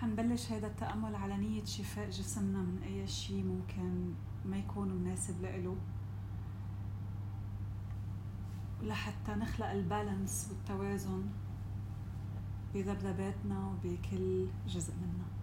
حنبلش هذا التأمل على نية شفاء جسمنا من أي شيء ممكن ما يكون مناسب لإله. لحتى نخلق البالانس والتوازن بذبذباتنا وبكل جزء منا.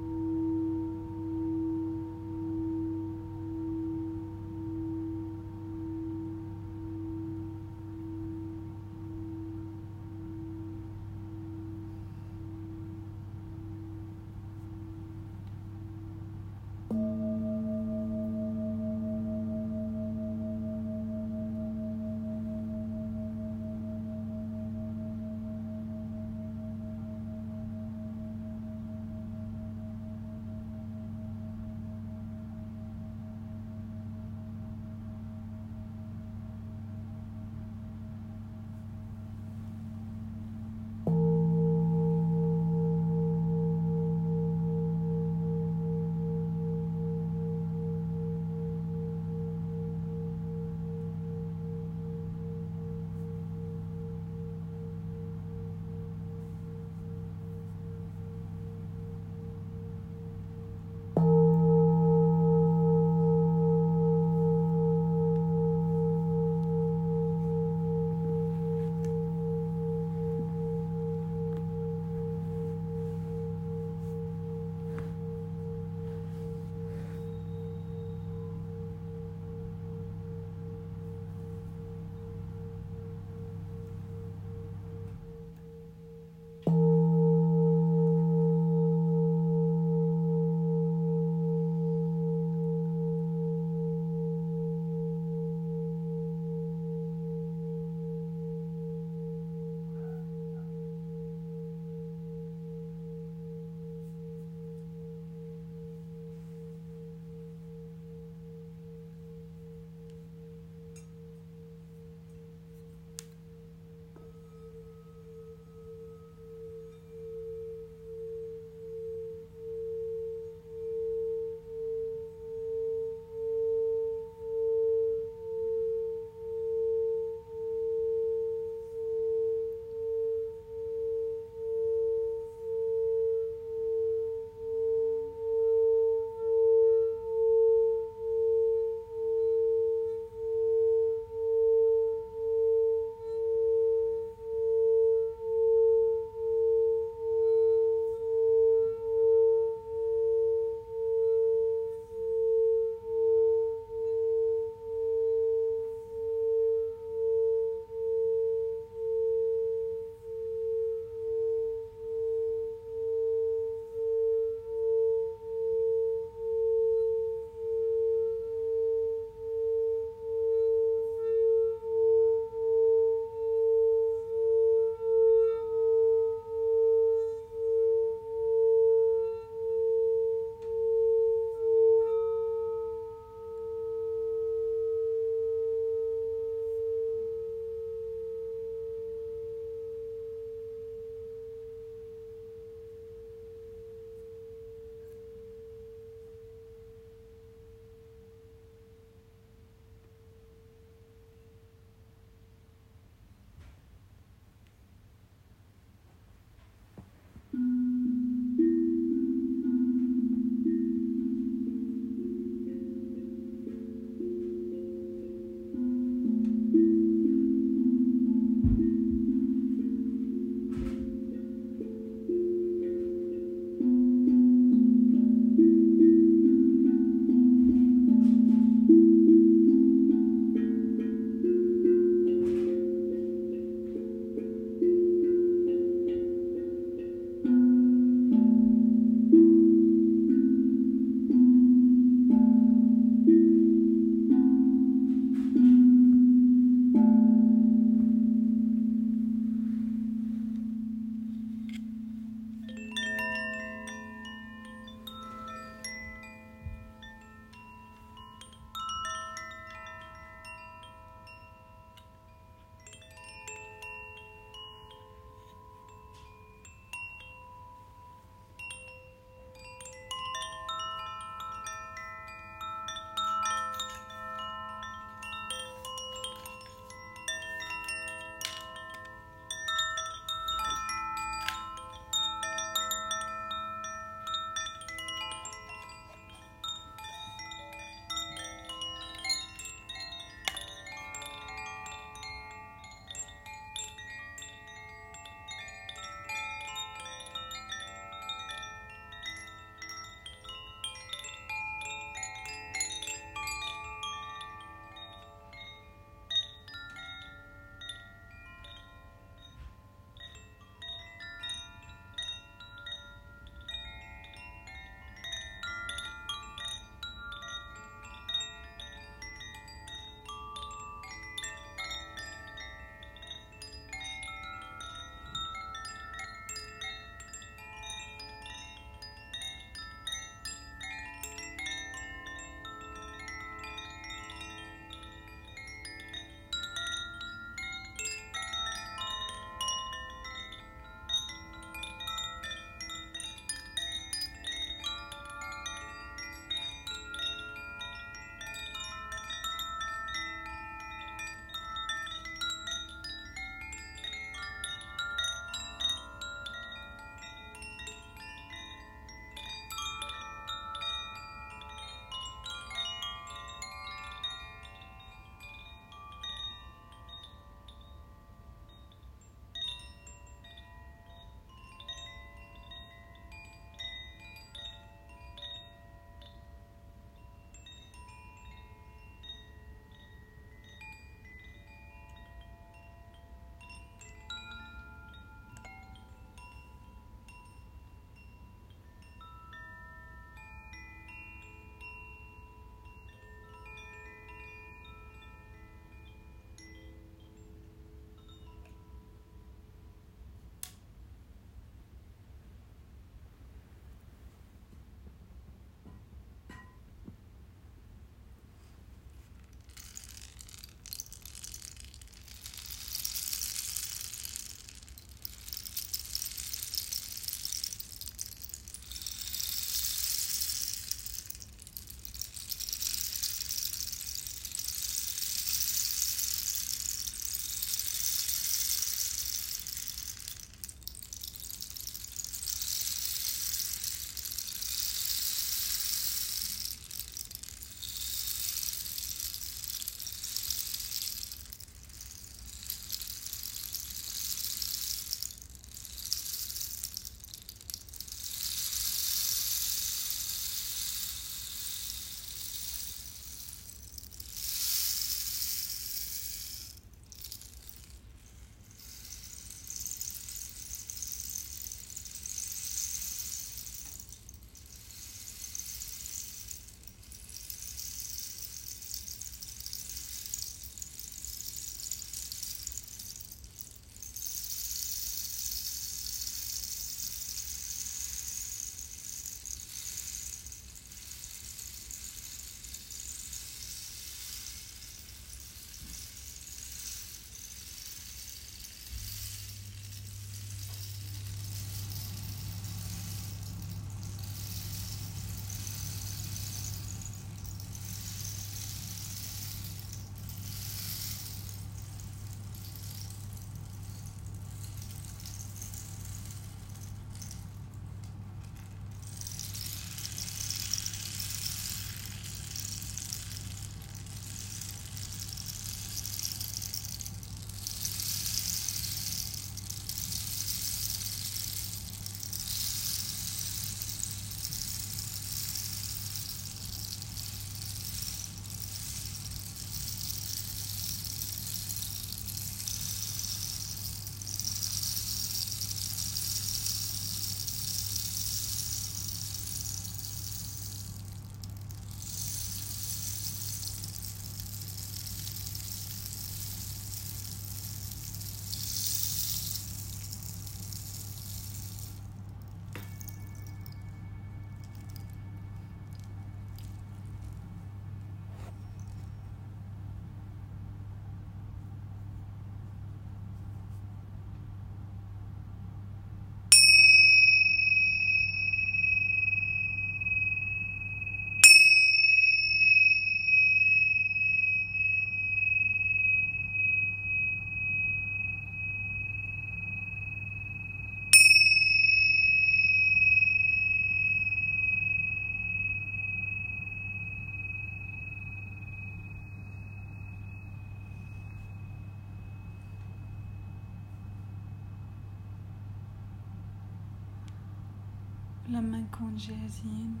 لما نكون جاهزين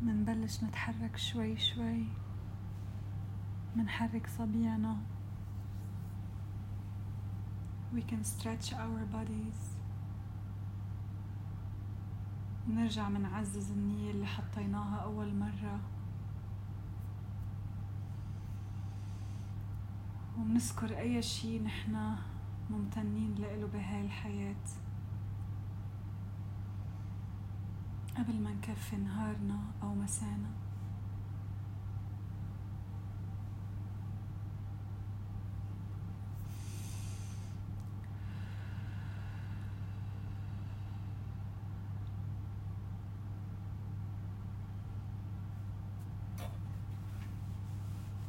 منبلش نتحرك شوي شوي منحرك صبيعنا we can stretch our bodies. نرجع منعزز النية اللي حطيناها أول مرة. ومنذكر أي شي نحنا ممتنين لإله بهاي الحياة. قبل ما نكفي نهارنا أو مسانا.